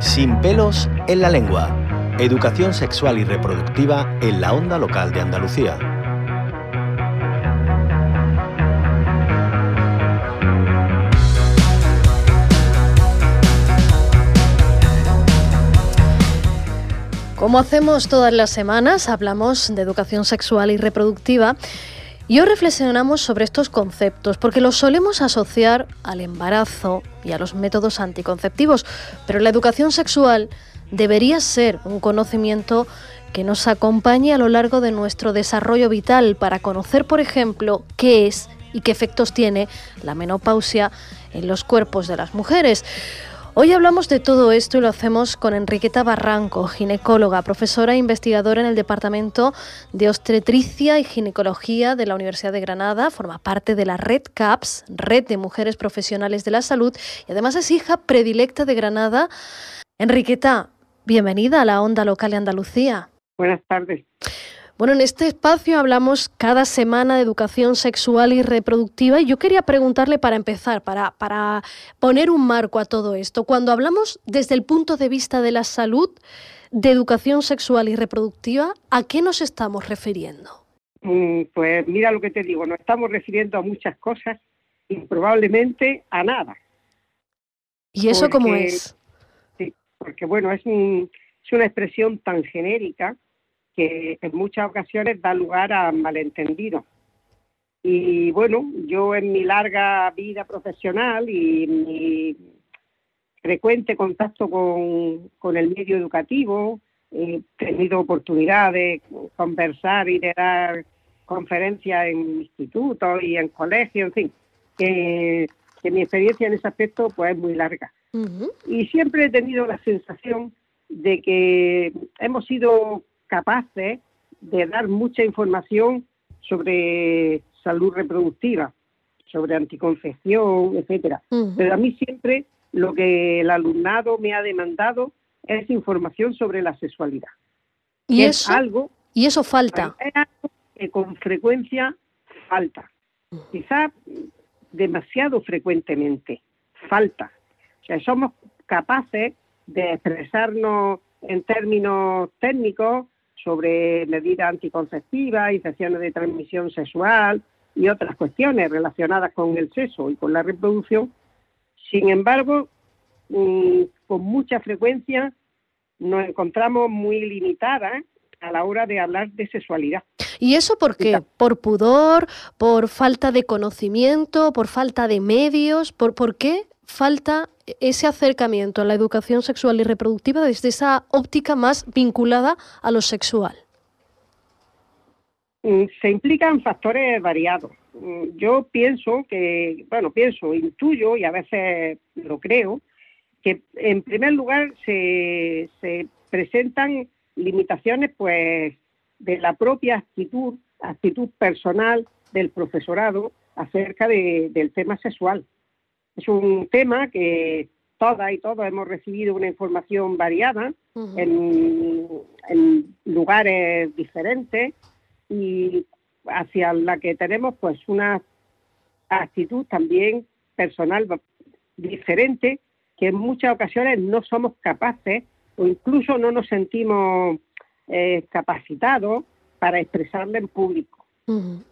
Sin pelos en la lengua. Educación sexual y reproductiva en la onda local de Andalucía. Como hacemos todas las semanas, hablamos de educación sexual y reproductiva y hoy reflexionamos sobre estos conceptos porque los solemos asociar al embarazo y a los métodos anticonceptivos, pero la educación sexual debería ser un conocimiento que nos acompañe a lo largo de nuestro desarrollo vital para conocer, por ejemplo, qué es y qué efectos tiene la menopausia en los cuerpos de las mujeres. Hoy hablamos de todo esto y lo hacemos con Enriqueta Barranco, ginecóloga, profesora e investigadora en el Departamento de Obstetricia y Ginecología de la Universidad de Granada. Forma parte de la Red CAPS, Red de Mujeres Profesionales de la Salud, y además es hija predilecta de Granada. Enriqueta, bienvenida a la Onda Local de Andalucía. Buenas tardes. Bueno, en este espacio hablamos cada semana de educación sexual y reproductiva y yo quería preguntarle para empezar, para, para poner un marco a todo esto, cuando hablamos desde el punto de vista de la salud, de educación sexual y reproductiva, ¿a qué nos estamos refiriendo? Mm, pues mira lo que te digo, nos estamos refiriendo a muchas cosas y probablemente a nada. ¿Y eso cómo es? Sí, porque bueno, es, es una expresión tan genérica que en muchas ocasiones da lugar a malentendidos. Y bueno, yo en mi larga vida profesional y mi frecuente contacto con, el medio educativo, he tenido oportunidad de conversar y de dar conferencias en institutos y en colegios, en fin, que, mi experiencia en ese aspecto pues es muy larga. Y siempre he tenido la sensación de que hemos sido capaces de dar mucha información sobre salud reproductiva, sobre anticoncepción, etcétera. Pero a mí siempre lo que el alumnado me ha demandado es información sobre la sexualidad. Y eso, algo, y eso falta. Es algo que con frecuencia falta. Quizás demasiado frecuentemente falta. O sea, somos capaces de expresarnos en términos técnicos sobre medidas anticonceptivas, infecciones de transmisión sexual y otras cuestiones relacionadas con el sexo y con la reproducción. Sin embargo, mm, con mucha frecuencia nos encontramos muy limitadas a la hora de hablar de sexualidad. ¿Y eso por qué? ¿Por pudor? ¿Por falta de conocimiento? ¿Por falta de medios? ¿Por, por qué falta ese acercamiento a la educación sexual y reproductiva desde esa óptica más vinculada a lo sexual? Mm, se implican factores variados. Mm, yo pienso que, bueno, pienso, intuyo y a veces lo creo, que en primer lugar se, presentan limitaciones pues de la propia actitud, actitud personal del profesorado acerca del tema sexual. Es un tema que todas y todos hemos recibido una información variada en, lugares diferentes y hacia la que tenemos pues una actitud también personal diferente que en muchas ocasiones no somos capaces o incluso no nos sentimos eh, capacitados para expresarla en público.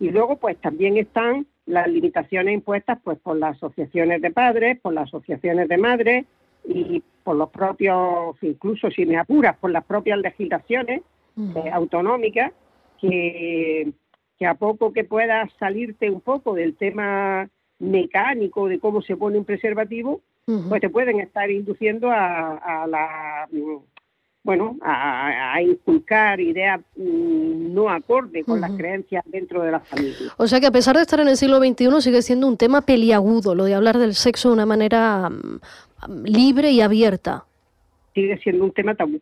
Y luego pues también están las limitaciones impuestas pues por las asociaciones de padres, por las asociaciones de madres y por los propios, incluso si me apuras, por las propias legislaciones eh, autonómicas que, que a poco que puedas salirte un poco del tema mecánico de cómo se pone un preservativo, pues te pueden estar induciendo a la bueno, a, inculcar ideas mm, no acorde con las creencias dentro de la familia. O sea que a pesar de estar en el siglo XXI sigue siendo un tema peliagudo, lo de hablar del sexo de una manera mm, libre y abierta. Sigue siendo un tema tabú.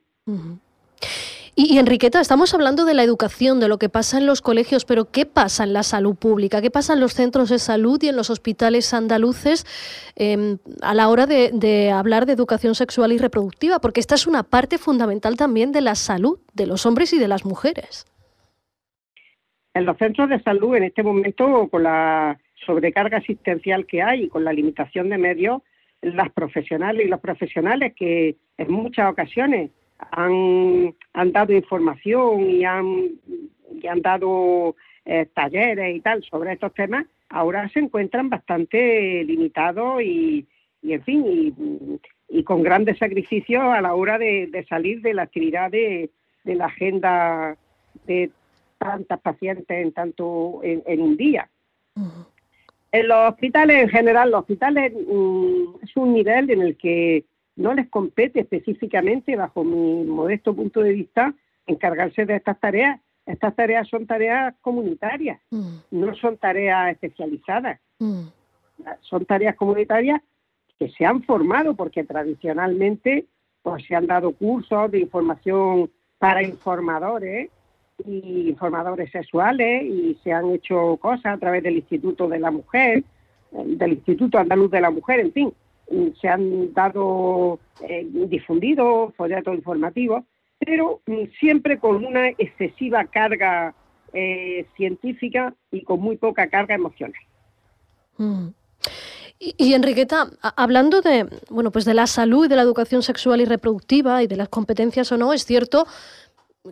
Y, Enriqueta, estamos hablando de la educación, de lo que pasa en los colegios, pero ¿qué pasa en la salud pública? ¿Qué pasa en los centros de salud y en los hospitales andaluces em, a la hora de, hablar de educación sexual y reproductiva? Porque esta es una parte fundamental también de la salud de los hombres y de las mujeres. En los centros de salud, en este momento, con la sobrecarga asistencial que hay y con la limitación de medios, las profesionales y los profesionales que en muchas ocasiones han, han dado información y han, y han dado eh, talleres y tal sobre estos temas, ahora se encuentran bastante limitados y, y en fin, y, y, con grandes sacrificios a la hora de, de salir de la actividad de, de, la agenda de tantas pacientes en tanto en, un día. En los hospitales en general, los hospitales mm, es un nivel en el que no les compete específicamente, bajo mi modesto punto de vista, encargarse de estas tareas. Estas tareas son tareas comunitarias, mm. no son tareas especializadas. Mm. Son tareas comunitarias que se han formado porque tradicionalmente pues, se han dado cursos de información para informadores y informadores sexuales y se han hecho cosas a través del Instituto de la Mujer, del Instituto Andaluz de la Mujer, en fin, se han dado eh, difundidos folletos informativos, pero mm, siempre con una excesiva carga eh, científica y con muy poca carga emocional. Mm. Y, Enriqueta, hablando de bueno pues de la salud y de la educación sexual y reproductiva y de las competencias o no, es cierto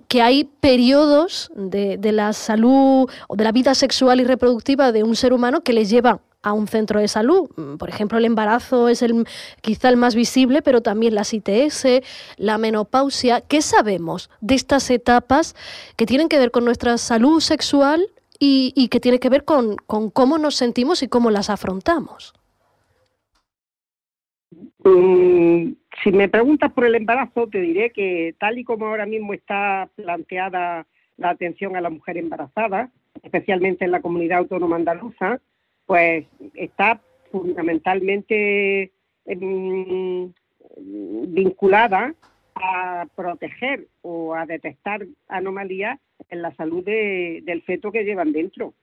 que hay periodos de, de, la salud o de la vida sexual y reproductiva de un ser humano que les llevan a un centro de salud. Mm, por ejemplo, el embarazo es el, quizá el más visible, pero también las ITS, la menopausia. ¿Qué sabemos de estas etapas que tienen que ver con nuestra salud sexual y, que tiene que ver con, con, cómo nos sentimos y cómo las afrontamos? Mm, si me preguntas por el embarazo, te diré que tal y como ahora mismo está planteada la atención a la mujer embarazada, especialmente en la comunidad autónoma andaluza, pues está fundamentalmente em, vinculada a proteger o a detectar anomalías en la salud del feto que llevan dentro.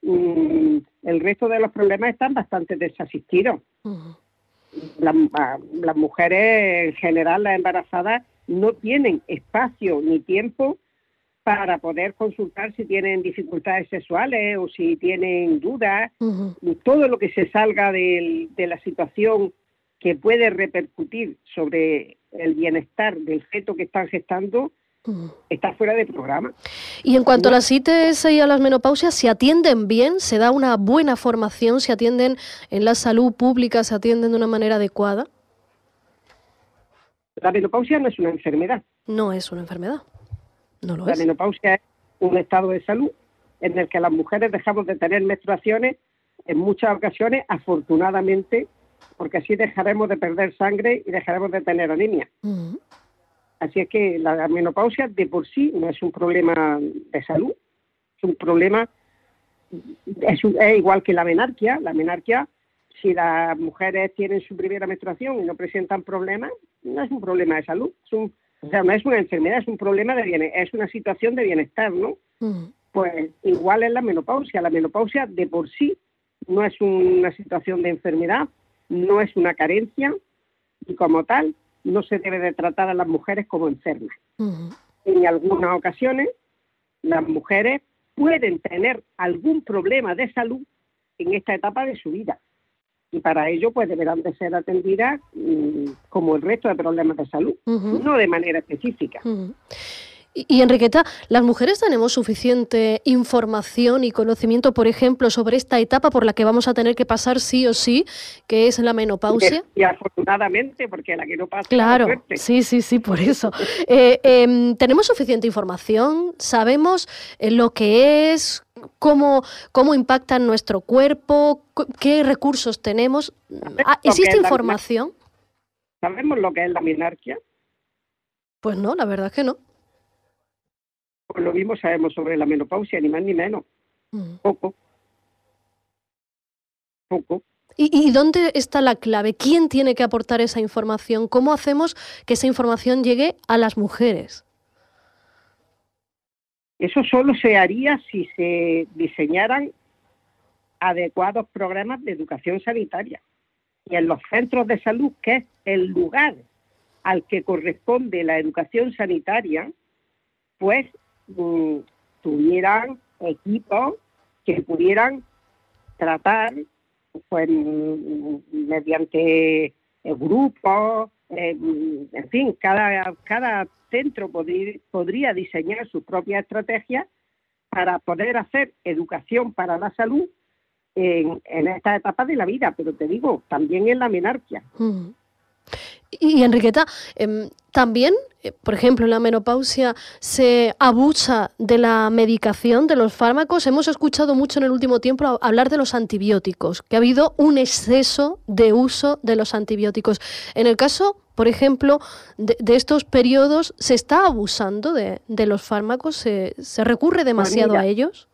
Mm, el resto de los problemas están bastante desasistidos. las mujeres, en general, las embarazadas, no tienen espacio ni tiempo para poder consultar si tienen dificultades sexuales o si tienen dudas, todo lo que se salga de, la situación que puede repercutir sobre el bienestar del feto que están gestando, está fuera de programa. Y en cuanto a las ITS y a las menopausias, ¿se atienden bien? ¿Se da una buena formación? ¿Se atienden en la salud pública? ¿Se atienden de una manera adecuada? La menopausia no es una enfermedad. No es una enfermedad la menopausia es un estado de salud en el que las mujeres dejamos de tener menstruaciones en muchas ocasiones, afortunadamente, porque así dejaremos de perder sangre y dejaremos de tener anemia. Mm. Así es que la menopausia de por sí no es un problema de salud, es un problema, es, igual que la menarquia. La menarquia, si las mujeres tienen su primera menstruación y no presentan problemas, no es un problema de salud, es un o sea, no es una enfermedad, es un problema de bienestar, es una situación de bienestar, ¿no? Mm. Pues igual es la menopausia. La menopausia de por sí no es una situación de enfermedad, no es una carencia y como tal no se debe de tratar a las mujeres como enfermas. Mm. En algunas ocasiones las mujeres pueden tener algún problema de salud en esta etapa de su vida y para ello pues deberán de ser atendidas mm, como el resto de problemas de salud, no de manera específica. Y, Enriqueta, ¿las mujeres tenemos suficiente información y conocimiento, por ejemplo, sobre esta etapa por la que vamos a tener que pasar sí o sí, que es la menopausia? Y afortunadamente, porque la que no pasa. Claro, sí, sí, sí, por eso. Eh, em, ¿Tenemos suficiente información? ¿Sabemos eh, lo que es? Cómo, cómo impacta en nuestro cuerpo, qué recursos tenemos. Ah, ¿Existe información? ¿Sabemos lo que es la minarquia? Pues no, la verdad es que no. Pues lo mismo sabemos sobre la menopausia, ni más ni menos. Mm. Poco. Poco. ¿Y, dónde está la clave? ¿Quién tiene que aportar esa información? ¿Cómo hacemos que esa información llegue a las mujeres? Eso solo se haría si se diseñaran adecuados programas de educación sanitaria. Y en los centros de salud, que es el lugar al que corresponde la educación sanitaria, pues Mm, tuvieran equipos que pudieran tratar pues, mediante grupos, en fin, cada, cada centro podría diseñar sus propias estrategias para poder hacer educación para la salud en, en esta etapa de la vida, pero te digo, también en la menarquia. Y Enriqueta, em, también, eh, por ejemplo, en la menopausia se abusa de la medicación, de los fármacos. Hemos escuchado mucho en el último tiempo hablar de los antibióticos, que ha habido un exceso de uso de los antibióticos. En el caso, por ejemplo, de, estos periodos, ¿se está abusando de, los fármacos? ¿Se, recurre pues demasiado a ellos?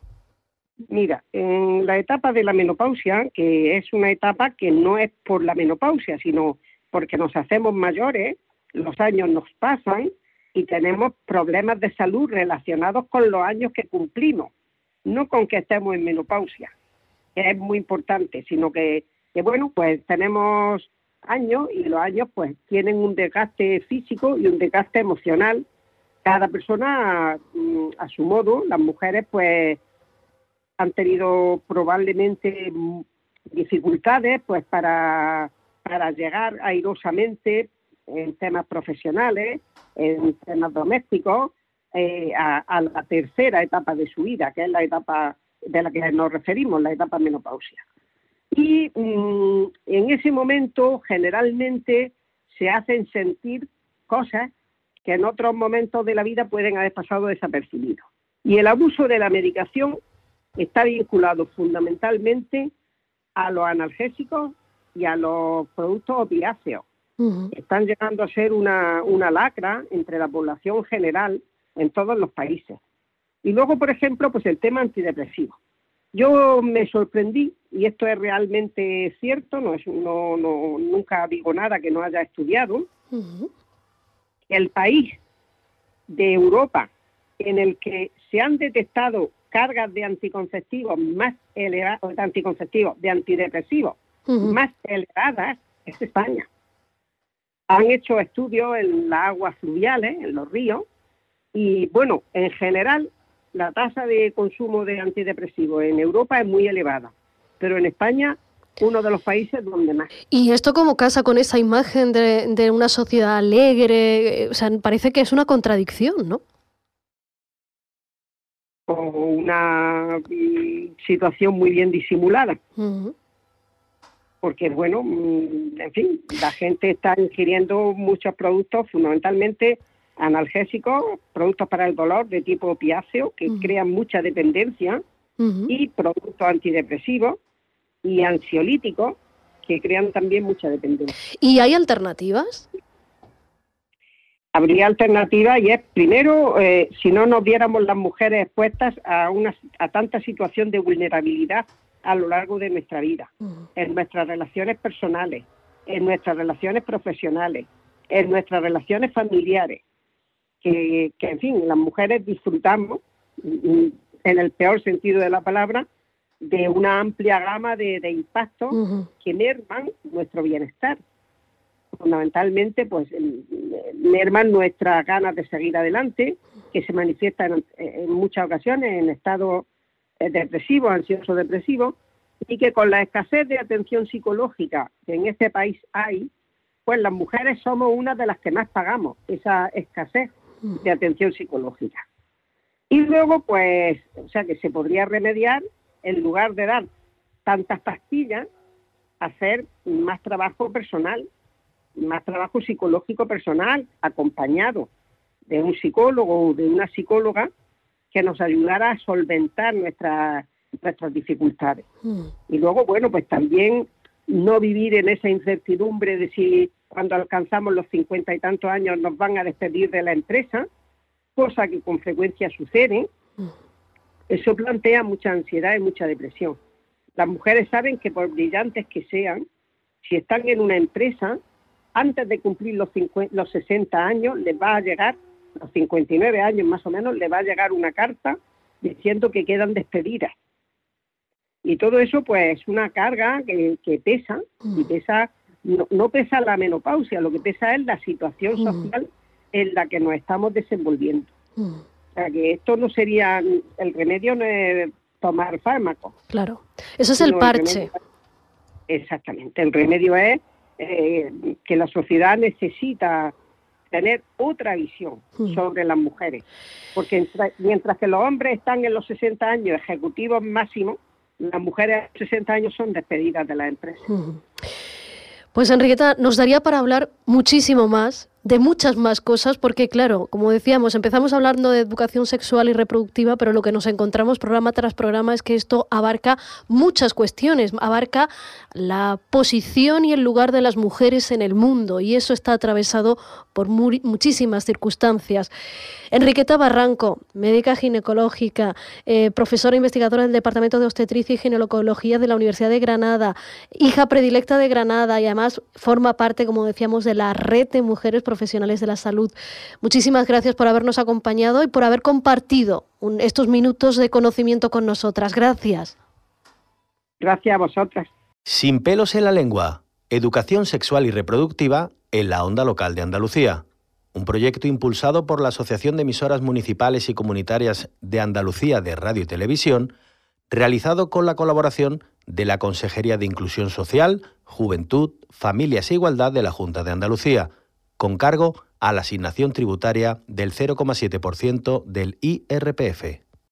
Mira, en la etapa de la menopausia, que es una etapa que no es por la menopausia, sino porque nos hacemos mayores, los años nos pasan y tenemos problemas de salud relacionados con los años que cumplimos, no con que estemos en menopausia, que es muy importante, sino que, bueno, pues tenemos años y los años pues tienen un desgaste físico y un desgaste emocional. Cada persona mm, a su modo, las mujeres pues han tenido probablemente dificultades pues para para llegar airosamente en temas profesionales, en temas domésticos, eh, a, la tercera etapa de su vida, que es la etapa de la que nos referimos, la etapa menopausia. Y mm, en ese momento generalmente se hacen sentir cosas que en otros momentos de la vida pueden haber pasado desapercibidos. Y el abuso de la medicación está vinculado fundamentalmente a los analgésicos y a los productos opiáceos. Están llegando a ser una, una lacra entre la población general en todos los países. Y luego, por ejemplo, pues el tema antidepresivo. Yo me sorprendí, y esto es realmente cierto, no es, no, no, nunca digo nada que no haya estudiado, el país de Europa en el que se han detectado cargas de anticonceptivos más elevadas, de anticonceptivos, de antidepresivos más elevadas es España. Han hecho estudios en las aguas fluviales, en los ríos, y bueno, en general la tasa de consumo de antidepresivos en Europa es muy elevada, pero en España uno de los países donde más. ¿Y esto cómo casa con esa imagen de, de una sociedad alegre? O sea, parece que es una contradicción, ¿no? O una mm, situación muy bien disimulada porque bueno, mm, en fin, la gente está ingiriendo muchos productos, fundamentalmente analgésicos, productos para el dolor de tipo opiáceo, que crean mucha dependencia, y productos antidepresivos y ansiolíticos, que crean también mucha dependencia. ¿Y hay alternativas? Habría alternativas y es, primero, eh, si no nos viéramos las mujeres expuestas a, una, a tanta situación de vulnerabilidad a lo largo de nuestra vida, en nuestras relaciones personales, en nuestras relaciones profesionales, en nuestras relaciones familiares, que, en fin, las mujeres disfrutamos, mm, en el peor sentido de la palabra, de una amplia gama de, impactos que merman nuestro bienestar. Fundamentalmente, pues merman nuestras ganas de seguir adelante, que se manifiestan en, en muchas ocasiones en estados depresivo, ansioso depresivo, y que con la escasez de atención psicológica que en este país hay, pues las mujeres somos una de las que más pagamos esa escasez de atención psicológica. Y luego, pues, o sea, que se podría remediar en lugar de dar tantas pastillas, hacer más trabajo personal, más trabajo psicológico personal, acompañado de un psicólogo o de una psicóloga que nos ayudara a solventar nuestras, nuestras dificultades. Mm. Y luego, bueno, pues también no vivir en esa incertidumbre de si cuando alcanzamos los cincuenta y tantos años nos van a despedir de la empresa, cosa que con frecuencia sucede. Mm. Eso plantea mucha ansiedad y mucha depresión. Las mujeres saben que por brillantes que sean, si están en una empresa, antes de cumplir los, los 60 años les va a llegar los 59 años más o menos, le va a llegar una carta diciendo que quedan despedidas. Y todo eso, pues, es una carga que, pesa, y mm. pesa, no, pesa la menopausia, lo que pesa es la situación mm. social en la que nos estamos desenvolviendo. Mm. O sea, que esto no sería, el remedio no es tomar fármacos. Claro, eso es el parche. exactamente, el remedio es eh, que la sociedad necesita tener otra visión Mm. sobre las mujeres. Porque entra- mientras que los hombres están en los 60 años ejecutivos máximos, las mujeres a los 60 años son despedidas de la empresa. Ujú. Pues Enriqueta, nos daría para hablar muchísimo más, de muchas más cosas, porque claro, como decíamos, empezamos hablando de educación sexual y reproductiva, pero lo que nos encontramos programa tras programa es que esto abarca muchas cuestiones, abarca la posición y el lugar de las mujeres en el mundo, y eso está atravesado por muchísimas circunstancias. Enriqueta Barranco, médica ginecológica, eh, profesora investigadora del Departamento de Obstetricia y Ginecología de la Universidad de Granada, hija predilecta de Granada y además forma parte, como decíamos, de la red de mujeres profesionales de la salud. Muchísimas gracias por habernos acompañado y por haber compartido un- estos minutos de conocimiento con nosotras. Gracias. Gracias a vosotras. Sin pelos en la lengua. Educación sexual y reproductiva en la onda local de Andalucía. Un proyecto impulsado por la Asociación de Emisoras Municipales y Comunitarias de Andalucía de Radio y Televisión, realizado con la colaboración de la Consejería de Inclusión Social, Juventud, Familias e Igualdad de la Junta de Andalucía, con cargo a la asignación tributaria del 0,7% del IRPF.